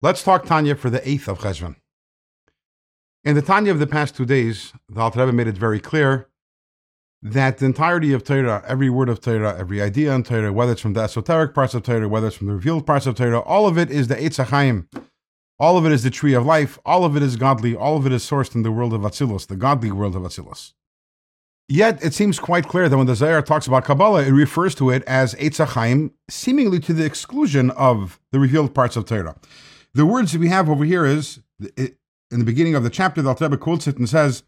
Let's talk Tanya for the 8th of Cheshvan. In the Tanya of the past two days, the Alter Rebbe made it very clear that the entirety of Torah, every word of Torah, every idea in Torah, whether it's from the esoteric parts of Torah, whether it's from the revealed parts of Torah, all of it is the Eitz HaChaim. All of it is the tree of life. All of it is godly. All of it is sourced in the world of Atzilus, the godly world of Atzilus. Yet it seems quite clear that when the Zohar talks about Kabbalah, it refers to it as Eitz HaChaim, seemingly to the exclusion of the revealed parts of Torah. The words we have over here is in the beginning of the chapter, the Alter quotes it and says,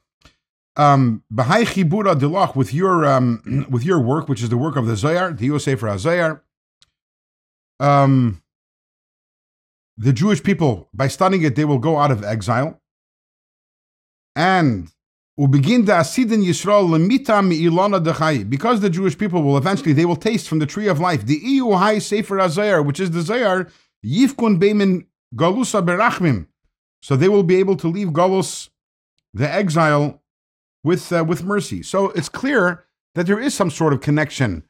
um, with your um, with your work, which is the work of the Zohar, the Yosef Zohar. Um, the Jewish people, by studying it, they will go out of exile. And. Because the Jewish people will eventually, they will taste from the tree of life. The iu hai sefer Zohar, which is the Zohar, yifkun beimin Galusa berachmim. So they will be able to leave Galus, the exile, with, uh, with mercy. So it's clear that there is some sort of connection,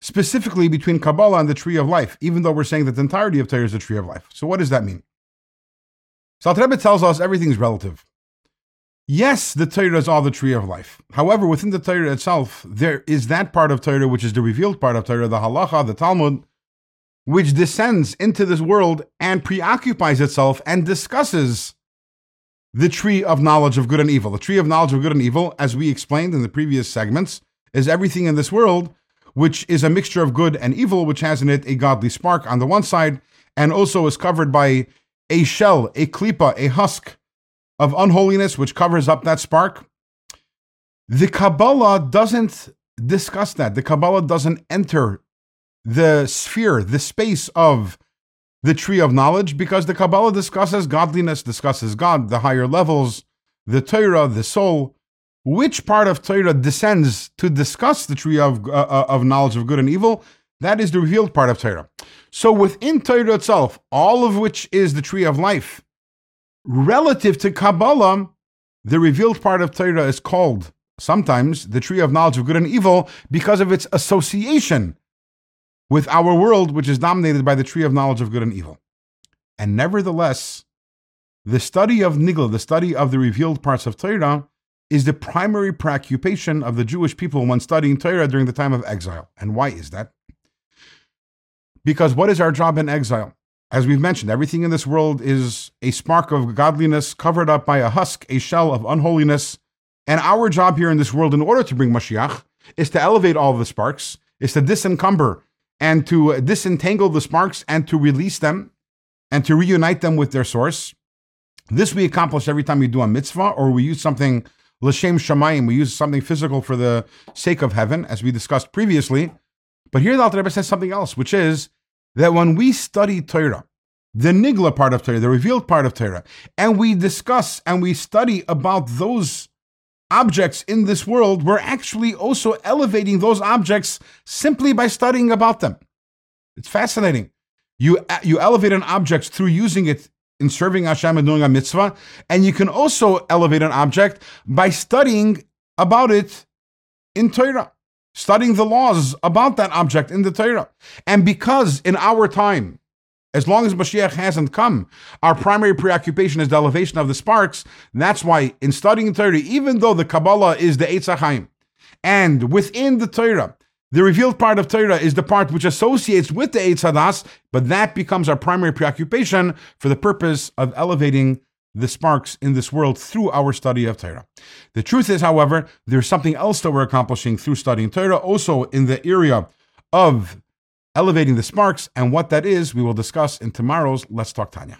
specifically between Kabbalah and the tree of life, even though we're saying that the entirety of Torah is the tree of life. So what does that mean? So Rebbe tells us everything is relative. Yes, the Torah is all the tree of life. However, within the Torah itself, there is that part of Torah which is the revealed part of Torah, the halacha, the Talmud, which descends into this world and preoccupies itself and discusses the tree of knowledge of good and evil. The tree of knowledge of good and evil, as we explained in the previous segments, is everything in this world which is a mixture of good and evil, which has in it a godly spark on the one side, and also is covered by a shell, a klipa, a husk of unholiness, which covers up that spark. The Kabbalah doesn't discuss that. The Kabbalah doesn't enter the sphere, the space of the tree of knowledge, because the Kabbalah discusses godliness, discusses God, the higher levels, the Torah, the soul. Which part of Torah descends to discuss the tree of, uh, uh, of knowledge of good and evil? That is the revealed part of Torah. So within Torah itself, all of which is the tree of life, relative to Kabbalah, the revealed part of Torah is called sometimes the tree of knowledge of good and evil because of its association with our world, which is dominated by the tree of knowledge of good and evil. And nevertheless, the study of Nigla, the study of the revealed parts of Torah, is the primary preoccupation of the Jewish people when studying Torah during the time of exile. And why is that? Because what is our job in exile? As we've mentioned, everything in this world is a spark of godliness covered up by a husk, a shell of unholiness. And our job here in this world, in order to bring Mashiach, is to elevate all the sparks, is to disencumber and to disentangle the sparks and to release them and to reunite them with their source. This we accomplish every time we do a mitzvah or we use something l'shem shamayim, we use something physical for the sake of heaven, as we discussed previously. But here the Alter Rebbe says something else, which is that when we study Torah, the nigla part of Torah, the revealed part of Torah, and we discuss and we study about those objects in this world, we're actually also elevating those objects simply by studying about them. It's fascinating. You, you elevate an object through using it in serving Hashem and doing a mitzvah, and you can also elevate an object by studying about it in Torah, studying the laws about that object in the Torah. And because in our time, as long as Mashiach hasn't come, our primary preoccupation is the elevation of the sparks. That's why in studying Torah, even though the Kabbalah is the Eitz HaChaim, and within the Torah, the revealed part of Torah is the part which associates with the Eitz Hadas, but that becomes our primary preoccupation for the purpose of elevating the sparks in this world through our study of Torah. The truth is, however, there's something else that we're accomplishing through studying Torah, also in the area of elevating the sparks, and what that is, we will discuss in tomorrow's Let's Talk Tanya.